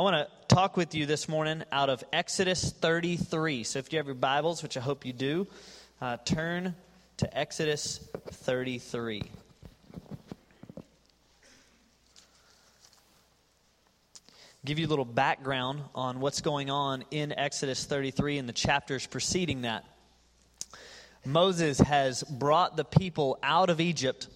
I want to talk with you this morning out of Exodus 33. So if you have your Bibles, which I hope you do, uh, turn to Exodus 33. Give you a little background on what's going on in Exodus 33 and the chapters preceding that. Moses has brought the people out of Egypt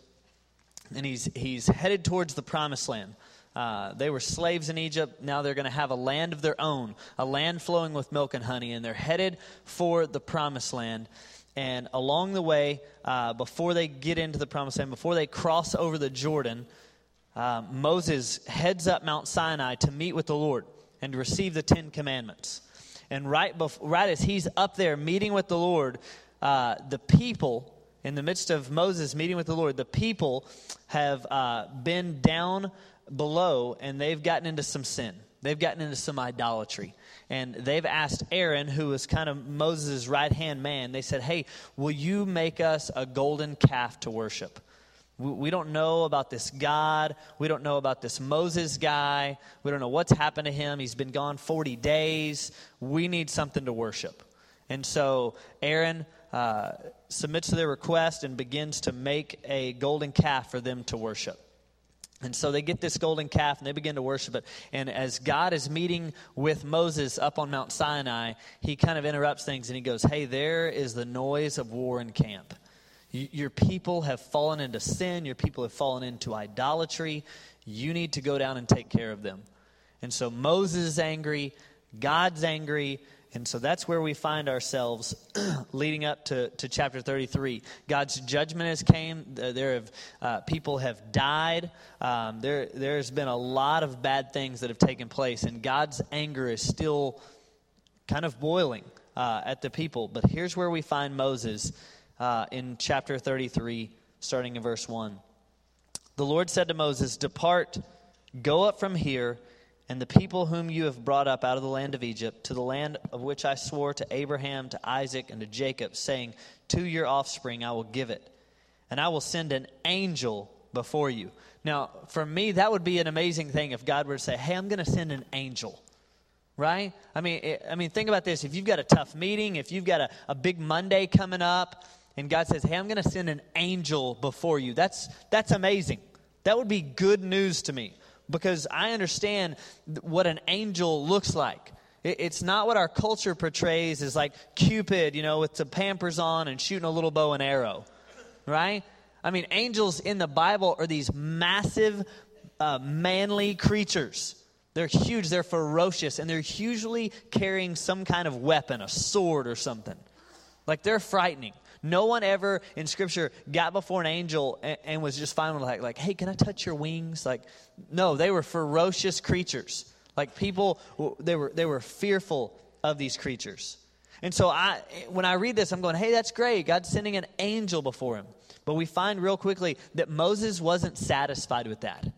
and he's, he's headed towards the promised land. Uh, they were slaves in Egypt. Now they're going to have a land of their own, a land flowing with milk and honey, and they're headed for the promised land. And along the way, uh, before they get into the promised land, before they cross over the Jordan, uh, Moses heads up Mount Sinai to meet with the Lord and receive the Ten Commandments. And right, bef- right as he's up there meeting with the Lord, uh, the people, in the midst of Moses meeting with the Lord, the people have uh, been down below and they've gotten into some sin. They've gotten into some idolatry. And they've asked Aaron, who was kind of Moses' right hand man, they said, Hey, will you make us a golden calf to worship? We don't know about this God. We don't know about this Moses guy. We don't know what's happened to him. He's been gone 40 days. We need something to worship. And so Aaron uh, submits to their request and begins to make a golden calf for them to worship. And so they get this golden calf and they begin to worship it. And as God is meeting with Moses up on Mount Sinai, he kind of interrupts things and he goes, Hey, there is the noise of war in camp. Your people have fallen into sin, your people have fallen into idolatry. You need to go down and take care of them. And so Moses is angry, God's angry, and so that's where we find ourselves leading up to, to chapter 33. God's judgment has came. There have, uh, people have died. Um, there, there's been a lot of bad things that have taken place, and God's anger is still kind of boiling uh, at the people. But here's where we find Moses uh, in chapter 33, starting in verse 1. The Lord said to Moses, Depart, go up from here and the people whom you have brought up out of the land of Egypt, to the land of which I swore to Abraham, to Isaac, and to Jacob, saying, To your offspring I will give it, and I will send an angel before you. Now, for me, that would be an amazing thing if God were to say, Hey, I'm going to send an angel. Right? I mean, it, I mean, think about this. If you've got a tough meeting, if you've got a, a big Monday coming up, and God says, Hey, I'm going to send an angel before you, that's, that's amazing. That would be good news to me because I understand what an angel looks like. It's not what our culture portrays as like Cupid, you know, with the pampers on and shooting a little bow and arrow, right? I mean, angels in the Bible are these massive, uh, manly creatures. They're huge, they're ferocious, and they're usually carrying some kind of weapon, a sword or something. Like they're frightening. No one ever in Scripture got before an angel and, and was just fine with like, like, hey, can I touch your wings? Like, no, they were ferocious creatures. Like people, they were they were fearful of these creatures. And so I, when I read this, I'm going, hey, that's great. God's sending an angel before him. But we find real quickly that Moses wasn't satisfied with that.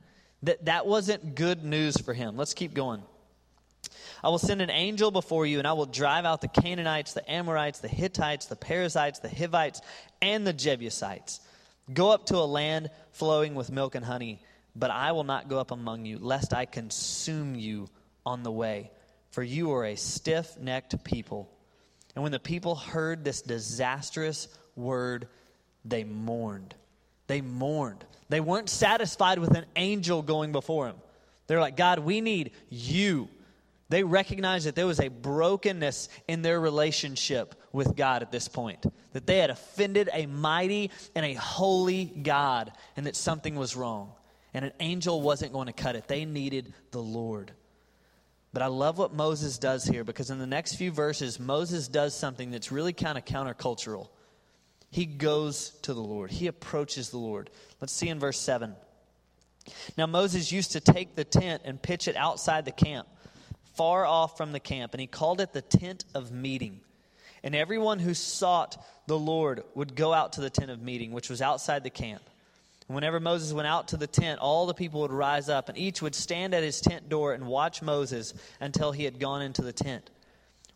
That that wasn't good news for him. Let's keep going. I will send an angel before you, and I will drive out the Canaanites, the Amorites, the Hittites, the Perizzites, the Hivites, and the Jebusites. Go up to a land flowing with milk and honey, but I will not go up among you, lest I consume you on the way, for you are a stiff necked people. And when the people heard this disastrous word, they mourned. They mourned. They weren't satisfied with an angel going before him. They're like, God, we need you. They recognized that there was a brokenness in their relationship with God at this point. That they had offended a mighty and a holy God, and that something was wrong. And an angel wasn't going to cut it. They needed the Lord. But I love what Moses does here because in the next few verses, Moses does something that's really kind of countercultural. He goes to the Lord, he approaches the Lord. Let's see in verse 7. Now, Moses used to take the tent and pitch it outside the camp far off from the camp, and he called it the tent of meeting. And everyone who sought the Lord would go out to the tent of meeting, which was outside the camp. And whenever Moses went out to the tent, all the people would rise up, and each would stand at his tent door and watch Moses until he had gone into the tent.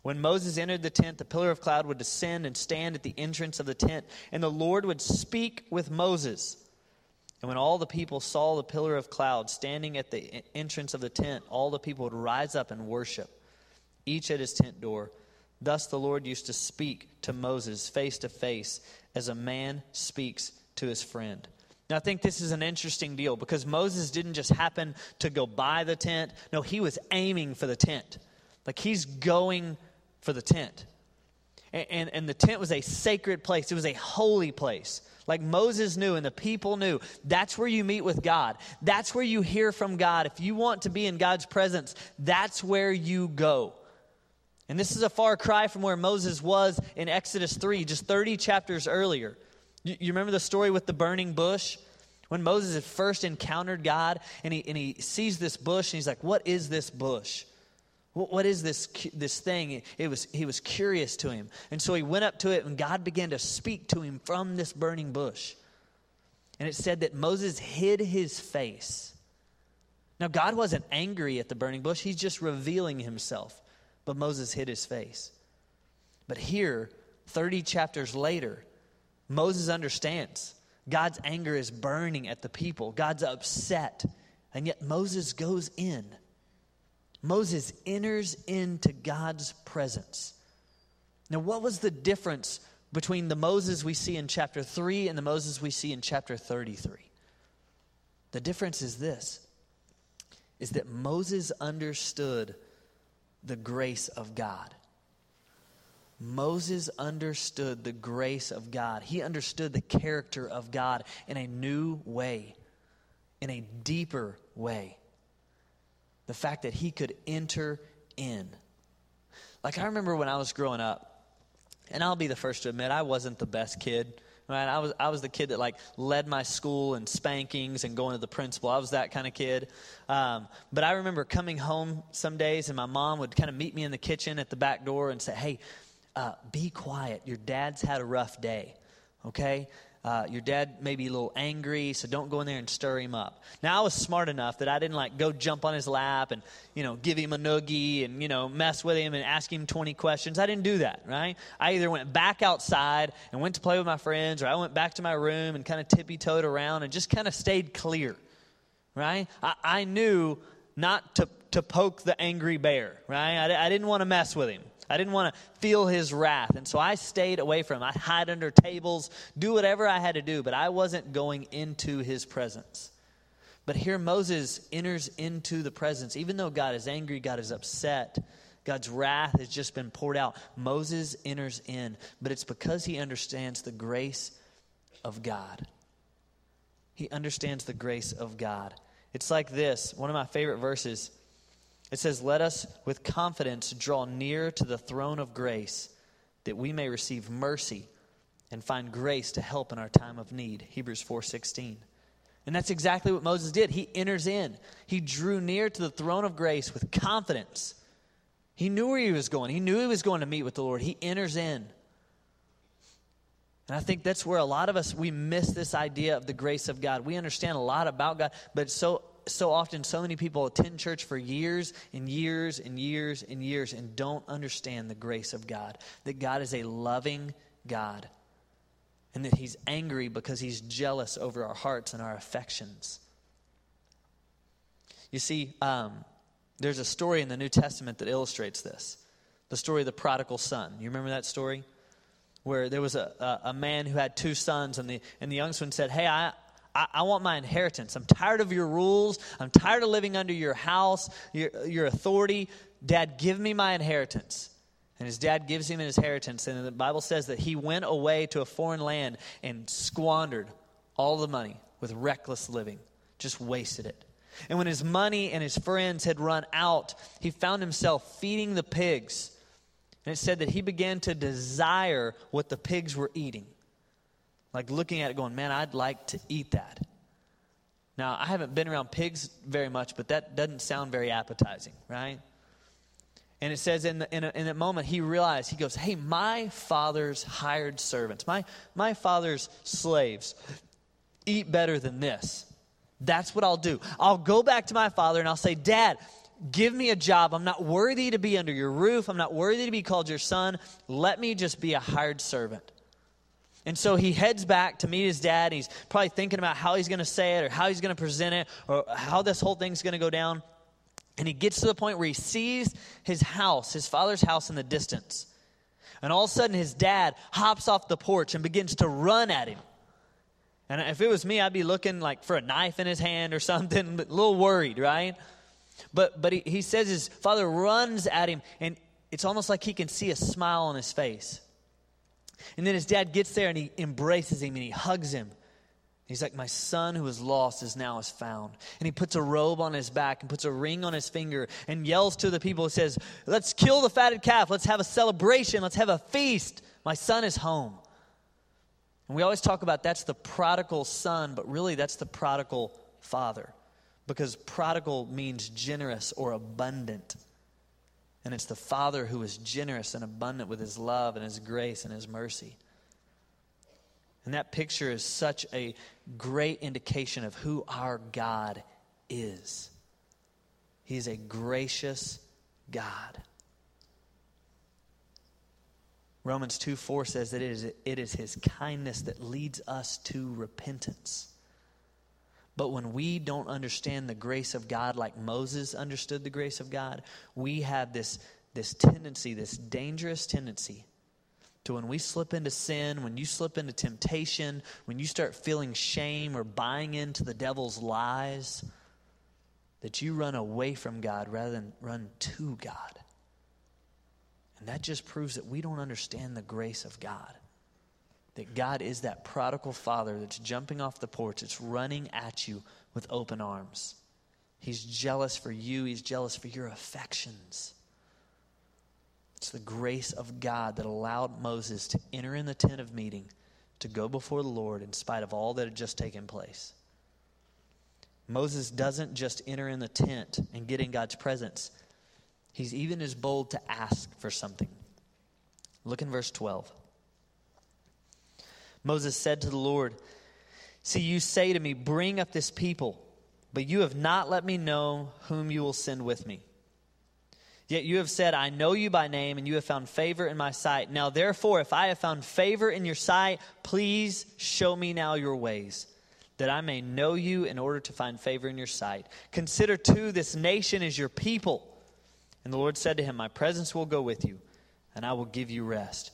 When Moses entered the tent, the pillar of cloud would descend and stand at the entrance of the tent, and the Lord would speak with Moses. And when all the people saw the pillar of cloud standing at the entrance of the tent, all the people would rise up and worship, each at his tent door. Thus the Lord used to speak to Moses face to face as a man speaks to his friend. Now, I think this is an interesting deal because Moses didn't just happen to go by the tent. No, he was aiming for the tent. Like he's going for the tent. And, and, and the tent was a sacred place, it was a holy place. Like Moses knew and the people knew, that's where you meet with God. That's where you hear from God. If you want to be in God's presence, that's where you go. And this is a far cry from where Moses was in Exodus 3, just 30 chapters earlier. You, you remember the story with the burning bush? When Moses had first encountered God and he, and he sees this bush and he's like, What is this bush? What is this, this thing? It was, he was curious to him. And so he went up to it, and God began to speak to him from this burning bush. And it said that Moses hid his face. Now, God wasn't angry at the burning bush, he's just revealing himself. But Moses hid his face. But here, 30 chapters later, Moses understands God's anger is burning at the people, God's upset. And yet Moses goes in Moses enters into God's presence. Now, what was the difference between the Moses we see in chapter 3 and the Moses we see in chapter 33? The difference is this is that Moses understood the grace of God. Moses understood the grace of God. He understood the character of God in a new way, in a deeper way the fact that he could enter in. Like, I remember when I was growing up, and I'll be the first to admit, I wasn't the best kid. Right? I was, I was the kid that like led my school in spankings and going to the principal. I was that kind of kid. Um, but I remember coming home some days and my mom would kind of meet me in the kitchen at the back door and say, hey, uh, be quiet. Your dad's had a rough day. Okay? Uh, your dad may be a little angry, so don't go in there and stir him up. Now, I was smart enough that I didn't like go jump on his lap and, you know, give him a noogie and, you know, mess with him and ask him 20 questions. I didn't do that, right? I either went back outside and went to play with my friends, or I went back to my room and kind of tippy toed around and just kind of stayed clear, right? I, I knew not to, to poke the angry bear, right? I, I didn't want to mess with him. I didn't want to feel his wrath. And so I stayed away from him. I'd hide under tables, do whatever I had to do, but I wasn't going into his presence. But here Moses enters into the presence. Even though God is angry, God is upset, God's wrath has just been poured out. Moses enters in, but it's because he understands the grace of God. He understands the grace of God. It's like this one of my favorite verses it says, Let us with confidence draw near to the throne of grace that we may receive mercy and find grace to help in our time of need. Hebrews 4:16. And that's exactly what Moses did. He enters in. He drew near to the throne of grace with confidence. He knew where he was going. He knew he was going to meet with the Lord. He enters in. And I think that's where a lot of us we miss this idea of the grace of God. We understand a lot about God, but so so often, so many people attend church for years and years and years and years and don't understand the grace of God. That God is a loving God and that He's angry because He's jealous over our hearts and our affections. You see, um, there's a story in the New Testament that illustrates this the story of the prodigal son. You remember that story? Where there was a, a, a man who had two sons, and the, and the youngest one said, Hey, I, I, I, want my inheritance. I'm tired of your rules. I'm tired of living under your house, your, your authority. Dad, give me my inheritance. And his dad gives him his inheritance. And the Bible says that he went away to a foreign land and squandered all the money with reckless living, just wasted it. And when his money and his friends had run out, he found himself feeding the pigs. And it said that he began to desire what the pigs were eating. Like looking at it going, man, I'd like to eat that. Now, I haven't been around pigs very much, but that doesn't sound very appetizing, right? And it says in, the, in, a, in that moment, he realized, he goes, Hey, my father's hired servants, my, my father's slaves eat better than this. That's what I'll do. I'll go back to my father and I'll say, Dad, give me a job. I'm not worthy to be under your roof. I'm not worthy to be called your son. Let me just be a hired servant. And so he heads back to meet his dad. he's probably thinking about how he's going to say it or how he's going to present it or how this whole thing's going to go down. And he gets to the point where he sees his house, his father's house in the distance. And all of a sudden, his dad hops off the porch and begins to run at him. And if it was me, I'd be looking like for a knife in his hand or something, a little worried, right? But, but he, he says his father runs at him, and it's almost like he can see a smile on his face. And then his dad gets there and he embraces him and he hugs him. He's like, My son who was lost is now is found. And he puts a robe on his back and puts a ring on his finger and yells to the people and says, Let's kill the fatted calf. Let's have a celebration. Let's have a feast. My son is home. And we always talk about that's the prodigal son, but really that's the prodigal father. Because prodigal means generous or abundant. And it's the Father who is generous and abundant with his love and his grace and his mercy. And that picture is such a great indication of who our God is. He's a gracious God. Romans 2 4 says that it is, it is his kindness that leads us to repentance. But when we don't understand the grace of God like Moses understood the grace of God, we have this, this tendency, this dangerous tendency to when we slip into sin, when you slip into temptation, when you start feeling shame or buying into the devil's lies, that you run away from God rather than run to God. And that just proves that we don't understand the grace of God. That God is that prodigal father that's jumping off the porch, that's running at you with open arms. He's jealous for you, He's jealous for your affections. It's the grace of God that allowed Moses to enter in the tent of meeting, to go before the Lord in spite of all that had just taken place. Moses doesn't just enter in the tent and get in God's presence, he's even as bold to ask for something. Look in verse 12. Moses said to the Lord, See, you say to me, Bring up this people, but you have not let me know whom you will send with me. Yet you have said, I know you by name, and you have found favor in my sight. Now, therefore, if I have found favor in your sight, please show me now your ways, that I may know you in order to find favor in your sight. Consider, too, this nation is your people. And the Lord said to him, My presence will go with you, and I will give you rest.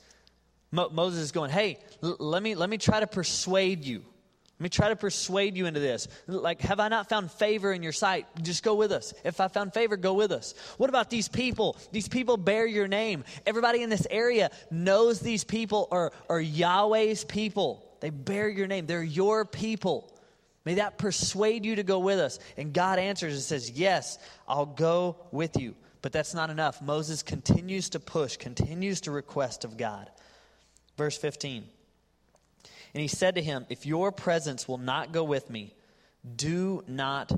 Mo- Moses is going, Hey, l- let, me, let me try to persuade you. Let me try to persuade you into this. Like, have I not found favor in your sight? Just go with us. If I found favor, go with us. What about these people? These people bear your name. Everybody in this area knows these people are, are Yahweh's people. They bear your name, they're your people. May that persuade you to go with us. And God answers and says, Yes, I'll go with you. But that's not enough. Moses continues to push, continues to request of God. Verse 15. And he said to him, If your presence will not go with me, do not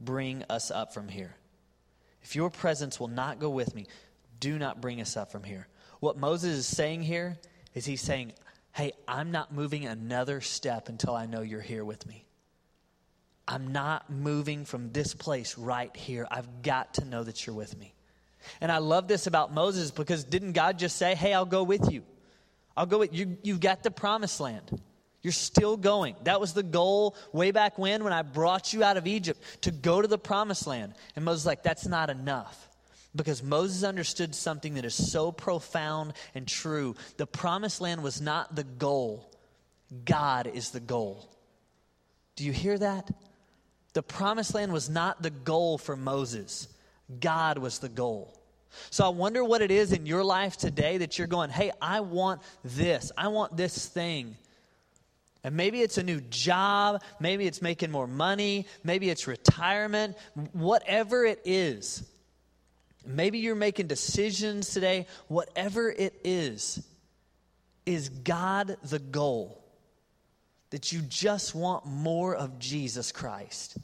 bring us up from here. If your presence will not go with me, do not bring us up from here. What Moses is saying here is he's saying, Hey, I'm not moving another step until I know you're here with me. I'm not moving from this place right here. I've got to know that you're with me. And I love this about Moses because didn't God just say, Hey, I'll go with you? I'll go with you. You've got the promised land. You're still going. That was the goal way back when, when I brought you out of Egypt to go to the promised land. And Moses like, that's not enough. Because Moses understood something that is so profound and true. The promised land was not the goal, God is the goal. Do you hear that? The promised land was not the goal for Moses, God was the goal. So I wonder what it is in your life today that you're going, hey, I want this. I want this thing. And maybe it's a new job, maybe it's making more money, maybe it's retirement, whatever it is. Maybe you're making decisions today, whatever it is. Is God the goal? That you just want more of Jesus Christ?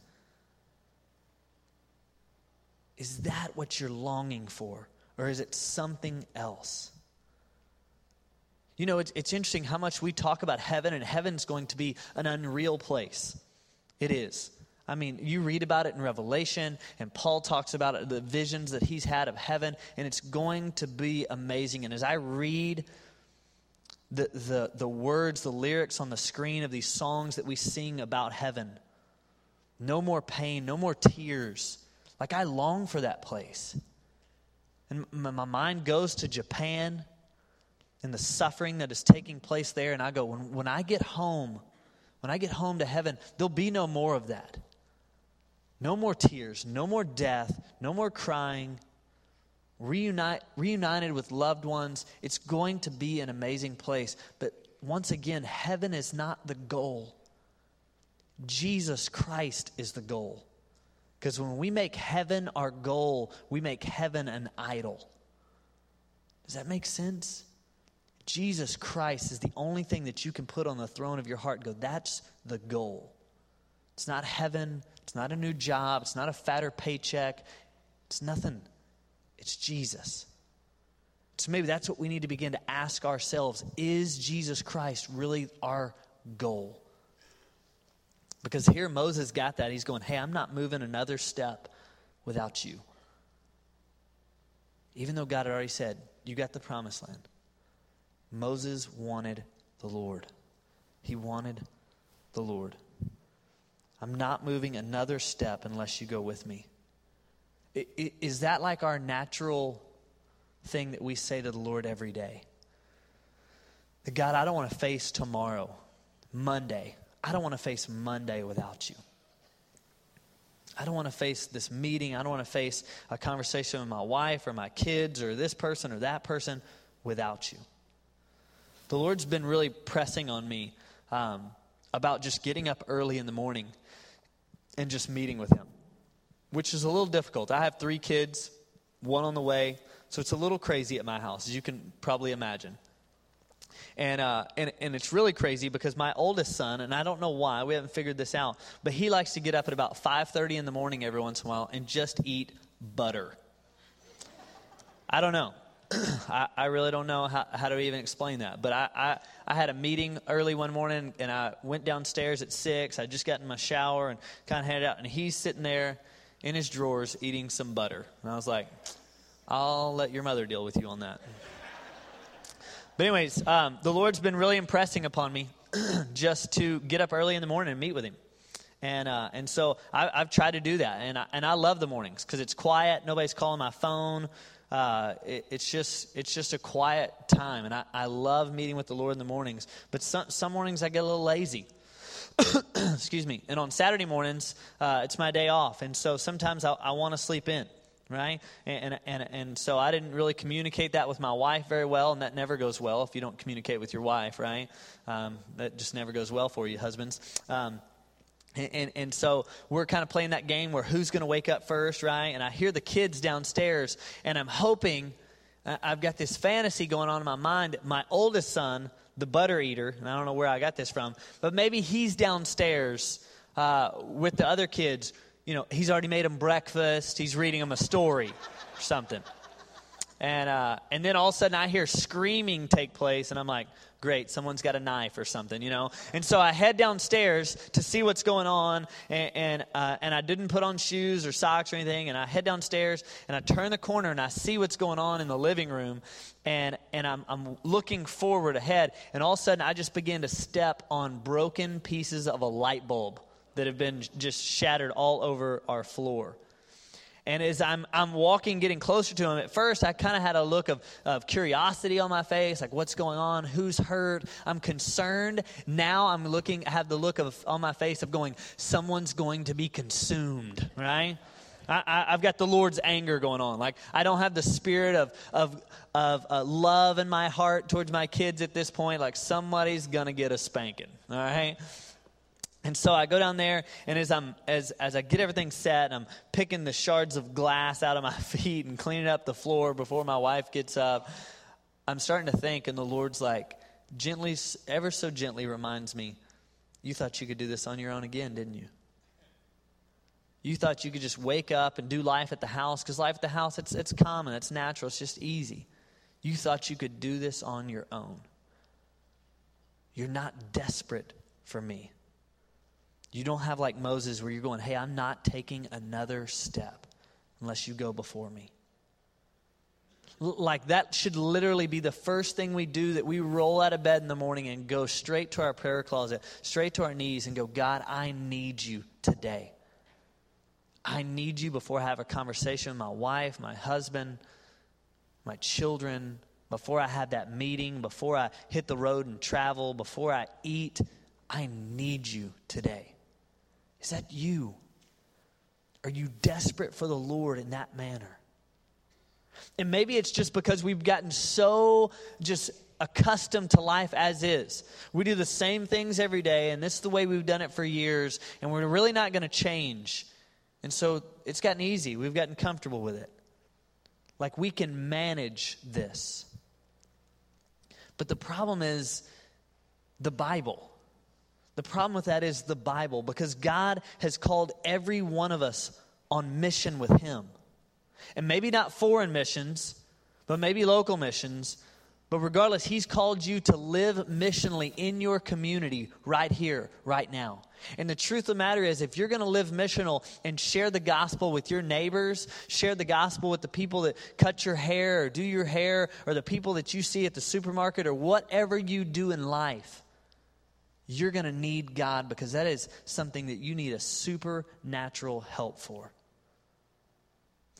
Is that what you're longing for? Or is it something else? You know, it's, it's interesting how much we talk about heaven, and heaven's going to be an unreal place. It is. I mean, you read about it in Revelation, and Paul talks about it, the visions that he's had of heaven, and it's going to be amazing. And as I read the, the, the words, the lyrics on the screen of these songs that we sing about heaven. No more pain, no more tears. Like, I long for that place. And my mind goes to Japan and the suffering that is taking place there. And I go, when, when I get home, when I get home to heaven, there'll be no more of that. No more tears, no more death, no more crying. Reunite, reunited with loved ones. It's going to be an amazing place. But once again, heaven is not the goal. Jesus Christ is the goal. Because when we make heaven our goal, we make heaven an idol. Does that make sense? Jesus Christ is the only thing that you can put on the throne of your heart go, that's the goal. It's not heaven. It's not a new job. It's not a fatter paycheck. It's nothing. It's Jesus. So maybe that's what we need to begin to ask ourselves Is Jesus Christ really our goal? Because here Moses got that. He's going, Hey, I'm not moving another step without you. Even though God had already said, You got the promised land. Moses wanted the Lord. He wanted the Lord. I'm not moving another step unless you go with me. Is that like our natural thing that we say to the Lord every day? God, I don't want to face tomorrow, Monday. I don't want to face Monday without you. I don't want to face this meeting. I don't want to face a conversation with my wife or my kids or this person or that person without you. The Lord's been really pressing on me um, about just getting up early in the morning and just meeting with Him, which is a little difficult. I have three kids, one on the way, so it's a little crazy at my house, as you can probably imagine. And, uh, and, and it's really crazy because my oldest son, and I don't know why, we haven't figured this out, but he likes to get up at about 5.30 in the morning every once in a while and just eat butter. I don't know. I, I, really don't know how, how, to even explain that. But I, I, I, had a meeting early one morning and I went downstairs at 6. I just got in my shower and kind of headed out. And he's sitting there in his drawers eating some butter. And I was like, I'll let your mother deal with you on that. But, anyways, um, the Lord's been really impressing upon me just to get up early in the morning and meet with Him. And, uh, and so I, have tried to do that. And I, and I love the mornings because it's quiet. Nobody's calling my phone. Uh, it, it's, just, it's just a quiet time. And I, I love meeting with the Lord in the mornings. But some, some mornings I get a little lazy. Excuse me. And on Saturday mornings, uh, it's my day off. And so sometimes I, I want to sleep in right? And, and, and so I didn't really communicate that with my wife very well, and that never goes well if you don't communicate with your wife, right? Um, that just never goes well for you, husbands. Um, and, and, and, so we're kind of playing that game where who's going to wake up first, right? And I hear the kids downstairs, and I'm hoping, I've got this fantasy going on in my mind that my oldest son, the butter eater, and I don't know where I got this from, but maybe he's downstairs uh, with the other kids you know, he's already made them breakfast, he's reading them a story or something. And, uh, and then all of a sudden I hear screaming take place, and I'm like, great, someone's got a knife or something, you know? And so I head downstairs to see what's going on, and, and, uh, and I didn't put on shoes or socks or anything, and I head downstairs, and I turn the corner, and I see what's going on in the living room, and, and I'm, I'm looking forward ahead, and all of a sudden I just begin to step on broken pieces of a light bulb that have been just shattered all over our floor. And as I'm, I'm walking, getting closer to him, at first I kind of had a look of, of curiosity on my face, like what's going on, who's hurt. I'm concerned. Now I'm looking, I have the look of on my face of going, someone's going to be consumed, right? I, have got the Lord's anger going on. Like, I don't have the spirit of, of, of uh, love in my heart towards my kids at this point. Like, somebody's going to get a spanking, all right? And so I go down there, and as I'm as as I get everything set, I'm picking the shards of glass out of my feet and cleaning up the floor before my wife gets up. I'm starting to think, and the Lord's like, gently, ever so gently, reminds me, "You thought you could do this on your own again, didn't you? You thought you could just wake up and do life at the house because life at the house it's it's common, it's natural, it's just easy. You thought you could do this on your own. You're not desperate for me." You don't have like Moses where you're going, hey, I'm not taking another step unless you go before me. like that should literally be the first thing we do that we roll out of bed in the morning and go straight to our prayer closet, straight to our knees and go, God, I need you today. I need you before I have a conversation with my wife, my husband, my children, before I have that meeting, before I hit the road and travel, before I eat. I need you today. Is that you? Are you desperate for the Lord in that manner? And maybe it's just because we've gotten so just accustomed to life as is. We do the same things every day, and this is the way we've done it for years, and we're really not going to change. And so it's gotten easy. We've gotten comfortable with it. Like we can manage this. But the problem is the Bible. The problem with that is the Bible, because God has called every one of us on mission with Him. And maybe not foreign missions, but maybe local missions. But regardless, He's called you to live missionally in your community right here, right now. And the truth of the matter is, if you're going to live missional and share the gospel with your neighbors, share the gospel with the people that cut your hair or do your hair, or the people that you see at the supermarket, or whatever you do in life, you're going to need God because that is something that you need a supernatural help for.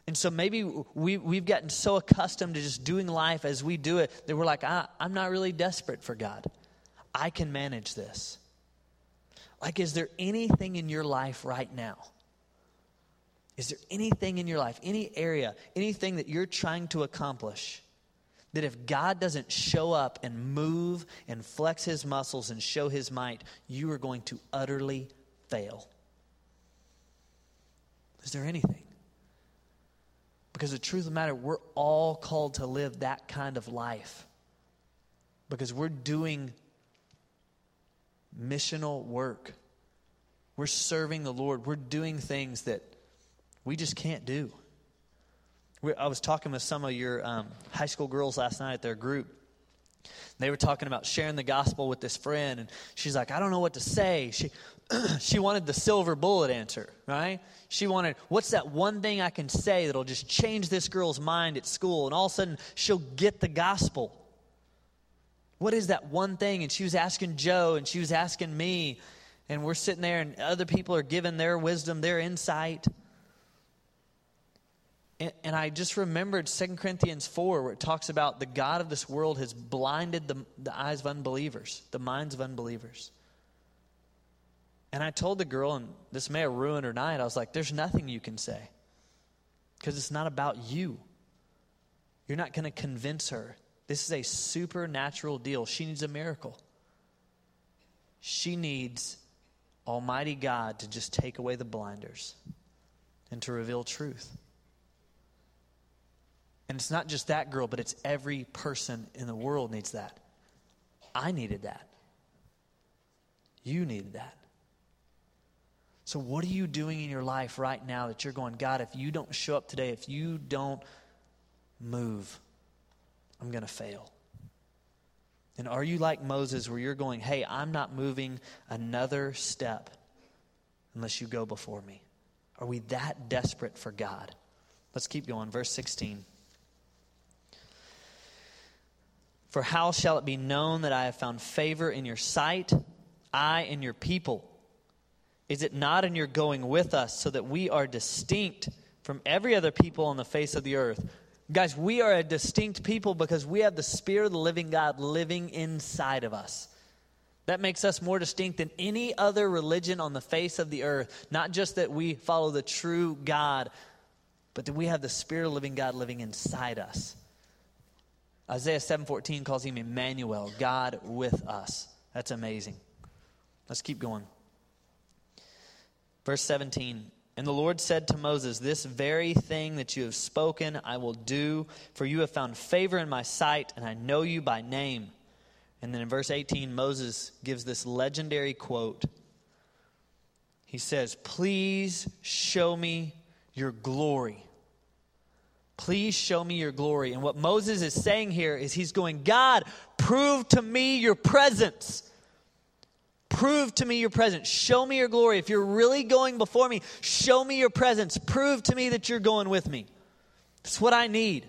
And so maybe we, we've gotten so accustomed to just doing life as we do it that we're like, I, I'm not really desperate for God. I can manage this. Like, is there anything in your life right now? Is there anything in your life, any area, anything that you're trying to accomplish that if God doesn't show up and move and flex his muscles and show his might, you are going to utterly fail? Is there anything? Because the truth of the matter, we're all called to live that kind of life. Because we're doing missional work. We're serving the Lord. We're doing things that we just can't do. We I was talking with some of your um, high school girls last night at their group. They were talking about sharing the gospel with this friend, and she's like, I don't know what to say. She, she wanted the silver bullet answer, right? She wanted, what's that one thing I can say that'll just change this girl's mind at school? And all of a sudden, she'll get the gospel. What is that one thing? And she was asking Joe, and she was asking me, and we're sitting there, and other people are giving their wisdom, their insight. And, and I just remembered 2 Corinthians 4, where it talks about the God of this world has blinded the, the eyes of unbelievers, the minds of unbelievers. And I told the girl, and this may have ruined her night, I was like, there's nothing you can say because it's not about you. You're not going to convince her. This is a supernatural deal. She needs a miracle. She needs Almighty God to just take away the blinders and to reveal truth. And it's not just that girl, but it's every person in the world needs that. I needed that. You needed that. So, what are you doing in your life right now that you're going, God, if you don't show up today, if you don't move, I'm going to fail? And are you like Moses where you're going, hey, I'm not moving another step unless you go before me? Are we that desperate for God? Let's keep going. Verse 16. For how shall it be known that I have found favor in your sight, I and your people? Is it not in your going with us so that we are distinct from every other people on the face of the earth? Guys, we are a distinct people because we have the Spirit of the living God living inside of us. That makes us more distinct than any other religion on the face of the earth. Not just that we follow the true God, but that we have the Spirit of the living God living inside us. Isaiah 7:14 calls him Emmanuel, God with us. That's amazing. Let's keep going. Verse 17 And the Lord said to Moses, This very thing that you have spoken I will do, for you have found favor in my sight, and I know you by name. And then in verse 18, Moses gives this legendary quote. He says, Please show me your glory. Please show me your glory. And what Moses is saying here is he's going, God, prove to me your presence. Prove to me your presence. Show me your glory. If you're really going before me, show me your presence. Prove to me that you're going with me. That's what I need.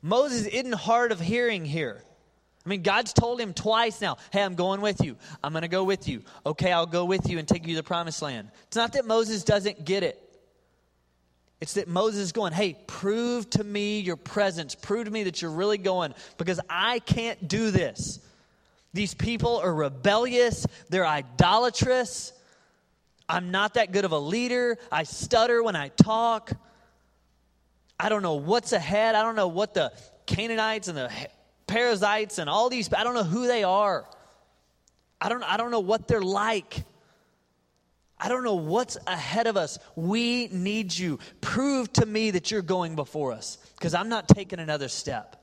Moses isn't hard of hearing here. I mean, God's told him twice now, hey, I'm going with you. I'm going to go with you. Okay, I'll go with you and take you to the promised land. It's not that Moses doesn't get it. It's that Moses is going, hey, prove to me your presence. Prove to me that you're really going because I can't do this. These people are rebellious, they're idolatrous. I'm not that good of a leader. I stutter when I talk. I don't know what's ahead. I don't know what the Canaanites and the Perizzites and all these, I don't know who they are. I don't, I don't know what they're like. I don't know what's ahead of us. We need you. Prove to me that you're going before us because I'm not taking another step.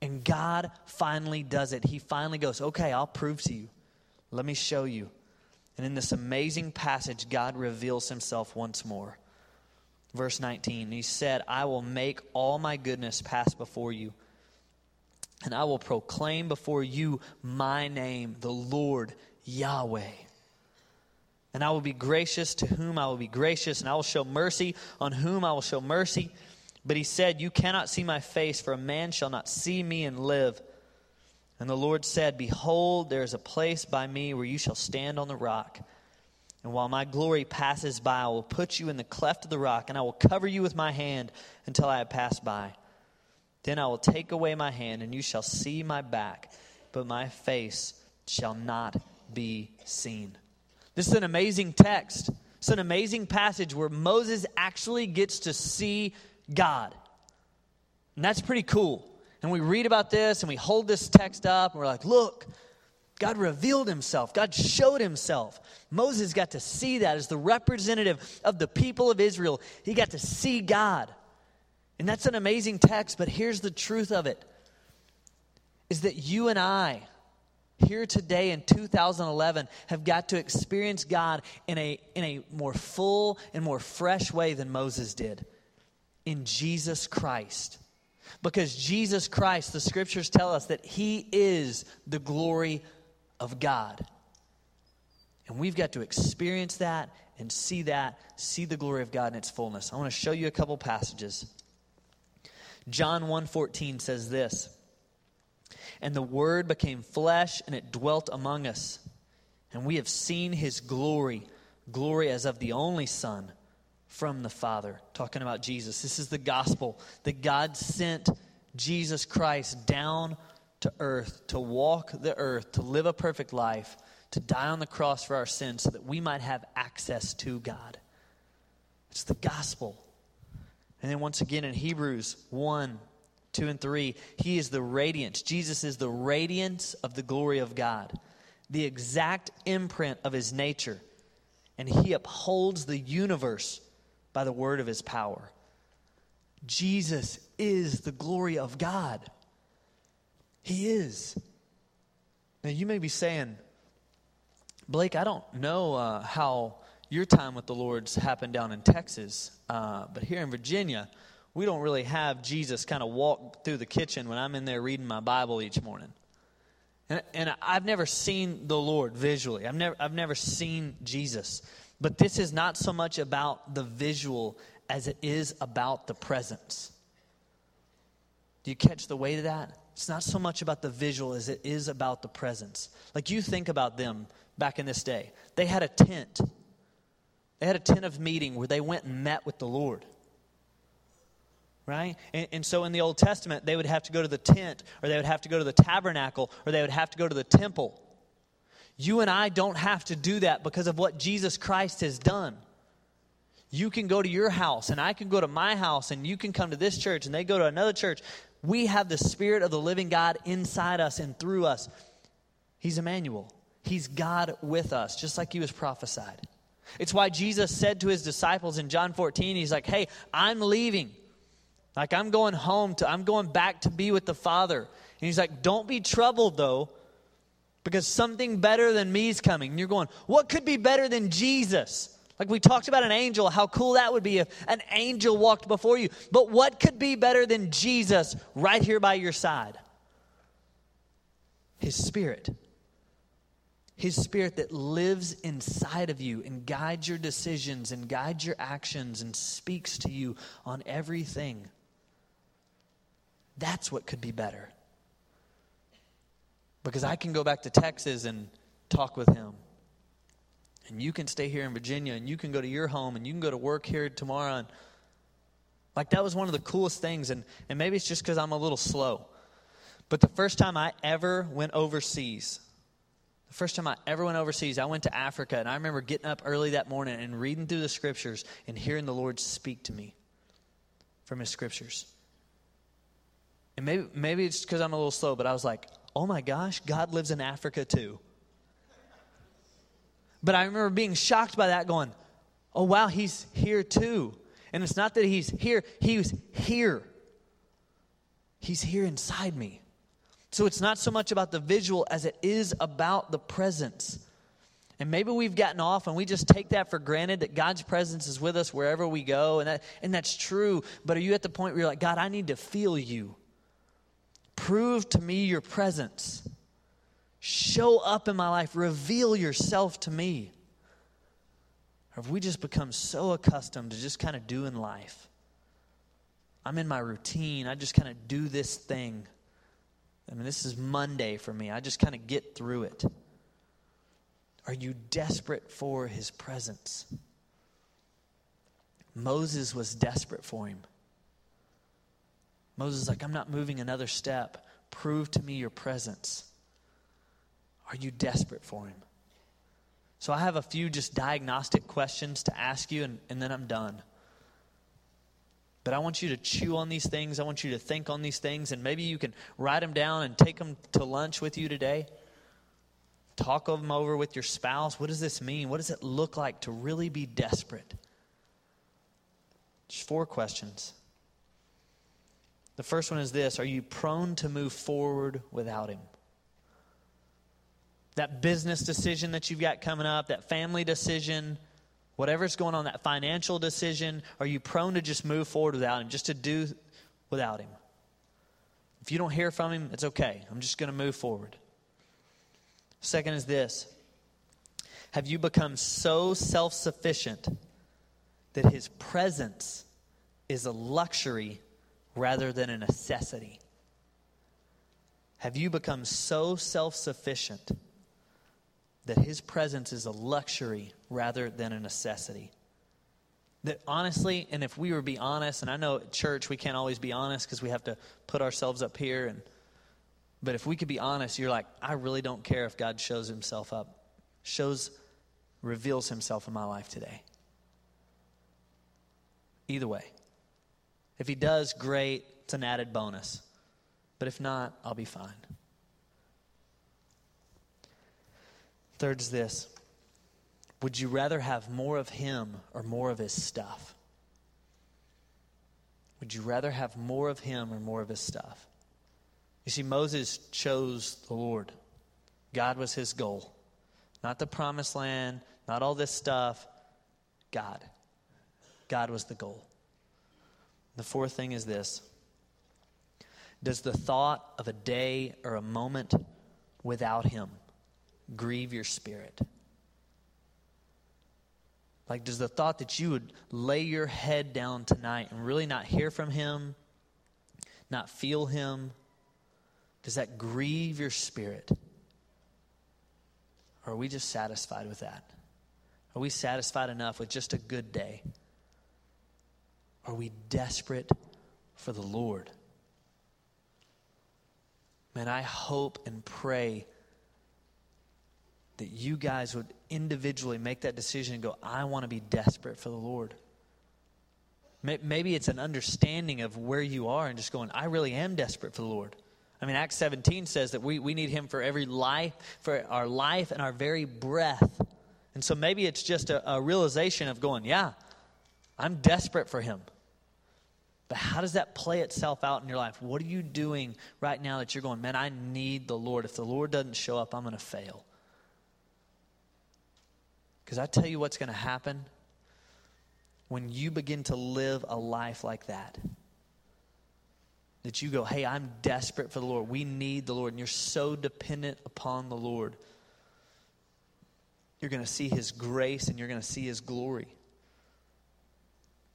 And God finally does it. He finally goes, Okay, I'll prove to you. Let me show you. And in this amazing passage, God reveals himself once more. Verse 19, He said, I will make all my goodness pass before you and I will proclaim before you my name, the Lord Yahweh. And I will be gracious to whom I will be gracious, and I will show mercy on whom I will show mercy. But he said, You cannot see my face, for a man shall not see me and live. And the Lord said, Behold, there is a place by me where you shall stand on the rock. And while my glory passes by, I will put you in the cleft of the rock, and I will cover you with my hand until I have passed by. Then I will take away my hand, and you shall see my back, but my face shall not be seen. This is an amazing text. It's an amazing passage where Moses actually gets to see God. And that's pretty cool. And we read about this and we hold this text up and we're like, look, God revealed himself. God showed himself. Moses got to see that as the representative of the people of Israel. He got to see God. And that's an amazing text, but here's the truth of it is that you and I, here today in 2011, have got to experience God in a, in a more full and more fresh way than Moses did in Jesus Christ. Because Jesus Christ, the scriptures tell us that he is the glory of God. And we've got to experience that and see that, see the glory of God in its fullness. I want to show you a couple passages. John 1:14 says this, "And the word became flesh and it dwelt among us, and we have seen his glory, glory as of the only son from the Father." Talking about Jesus. This is the gospel that God sent Jesus Christ down to earth to walk the earth, to live a perfect life, to die on the cross for our sins so that we might have access to God. It's the gospel. And then once again in Hebrews 1, 2, and 3, he is the radiance. Jesus is the radiance of the glory of God, the exact imprint of his nature. And he upholds the universe by the word of his power. Jesus is the glory of God. He is. Now, you may be saying, Blake, I don't know uh, how your time with the Lord's happened down in Texas, uh, but here in Virginia, we don't really have Jesus kind of walk through the kitchen when I'm in there reading my Bible each morning. And, and I've never seen the Lord visually. I've never, I've never seen Jesus. But this is not so much about the visual as it is about the presence. Do you catch the weight of that? It's not so much about the visual as it is about the presence. Like you think about them back in this day, they had a tent they had a tent of meeting where they went and met with the Lord. Right? And, and, so in the Old Testament, they would have to go to the tent, or they would have to go to the tabernacle, or they would have to go to the temple. You and I don't have to do that because of what Jesus Christ has done. You can go to your house, and I can go to my house, and you can come to this church, and they go to another church. We have the Spirit of the living God inside us and through us. He's Emmanuel. He's God with us, just like he was prophesied. It's why Jesus said to his disciples in John 14, He's like, Hey, I'm leaving. Like, I'm going home to, I'm going back to be with the Father. And he's like, Don't be troubled, though, because something better than me is coming. And you're going, What could be better than Jesus? Like we talked about an angel, how cool that would be if an angel walked before you. But what could be better than Jesus right here by your side? His Spirit. His Spirit that lives inside of you and guides your decisions and guides your actions and speaks to you on everything. That's what could be better. Because I can go back to Texas and talk with him. And you can stay here in Virginia and you can go to your home and you can go to work here tomorrow. And like that was one of the coolest things. And, and maybe it's just because I'm a little slow. But the first time I ever went overseas, the first time I ever went overseas, I went to Africa, and I remember getting up early that morning and reading through the scriptures and hearing the Lord speak to me from His scriptures. And maybe, maybe it's because I'm a little slow, but I was like, oh my gosh, God lives in Africa too. But I remember being shocked by that, going, oh wow, He's here too. And it's not that He's here, He's here. He's here inside me. So it's not so much about the visual as it is about the presence. And maybe we've gotten off and we just take that for granted that God's presence is with us wherever we go. And, that, and that's true. But are you at the point where you're like, God, I need to feel you? Prove to me your presence. Show up in my life. Reveal yourself to me. Or have we just become so accustomed to just kind of doing life? I'm in my routine. I just kind of do this thing. I mean, this is Monday for me. I just kind of get through it. Are you desperate for his presence? Moses was desperate for him. Moses is like, I'm not moving another step. Prove to me your presence. Are you desperate for him? So I have a few just diagnostic questions to ask you, and, and then I'm done. But I want you to chew on these things. I want you to think on these things. And maybe you can write them down and take them to lunch with you today. Talk them over with your spouse. What does this mean? What does it look like to really be desperate? Just four questions. The first one is this Are you prone to move forward without Him? That business decision that you've got coming up, that family decision, Whatever's going on, that financial decision, are you prone to just move forward without Him, just to do without Him? If you don't hear from Him, it's okay. I'm just going to move forward. Second is this Have you become so self sufficient that His presence is a luxury rather than a necessity? Have you become so self sufficient that his presence is a luxury rather than a necessity. That honestly, and if we were to be honest, and I know at church we can't always be honest because we have to put ourselves up here and but if we could be honest, you're like, I really don't care if God shows himself up, shows, reveals himself in my life today. Either way. If he does, great, it's an added bonus. But if not, I'll be fine. Third is this Would you rather have more of him or more of his stuff? Would you rather have more of him or more of his stuff? You see, Moses chose the Lord. God was his goal. Not the promised land, not all this stuff. God. God was the goal. The fourth thing is this Does the thought of a day or a moment without him grieve your spirit? Like, does the thought that you would lay your head down tonight and really not hear from Him, not feel Him, does that grieve your spirit? Or are we just satisfied with that? Are we satisfied enough with just a good day? Are we desperate for the Lord? Man, I hope and pray that you guys would individually make that decision and go, I want to be desperate for the Lord. Maybe it's an understanding of where you are and just going, I really am desperate for the Lord. I mean, Acts 17 says that we, we need Him for every life, for our life and our very breath. And so maybe it's just a, a realization of going, yeah, I'm desperate for Him. But how does that play itself out in your life? What are you doing right now that you're going, man, I need the Lord. If the Lord doesn't show up, I'm going to fail. Because I tell you what's going to happen when you begin to live a life like that. That you go, hey, I'm desperate for the Lord. We need the Lord. And you're so dependent upon the Lord. You're going to see His grace and you're going to see His glory.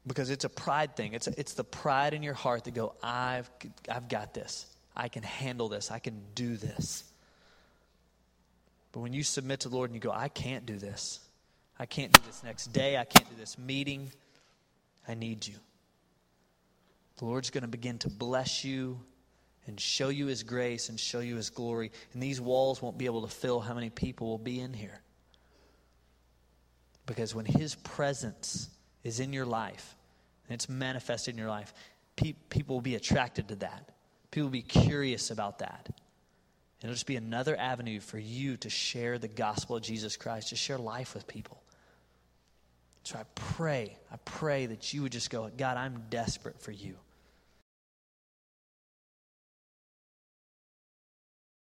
Because it's a pride thing. It's, it's the pride in your heart that go, I've, I've got this. I can handle this. I can do this. But when you submit to the Lord and you go, I can't do this. I can't do this next day. I can't do this meeting. I need you. The Lord's going to begin to bless you and show you His grace and show you His glory. And these walls won't be able to fill how many people will be in here. Because when His presence is in your life and it's manifested in your life, pe- people will be attracted to that. People will be curious about that. And it'll just be another avenue for you to share the gospel of Jesus Christ, to share life with people. So I pray, I pray that you would just go, God, I'm desperate for you.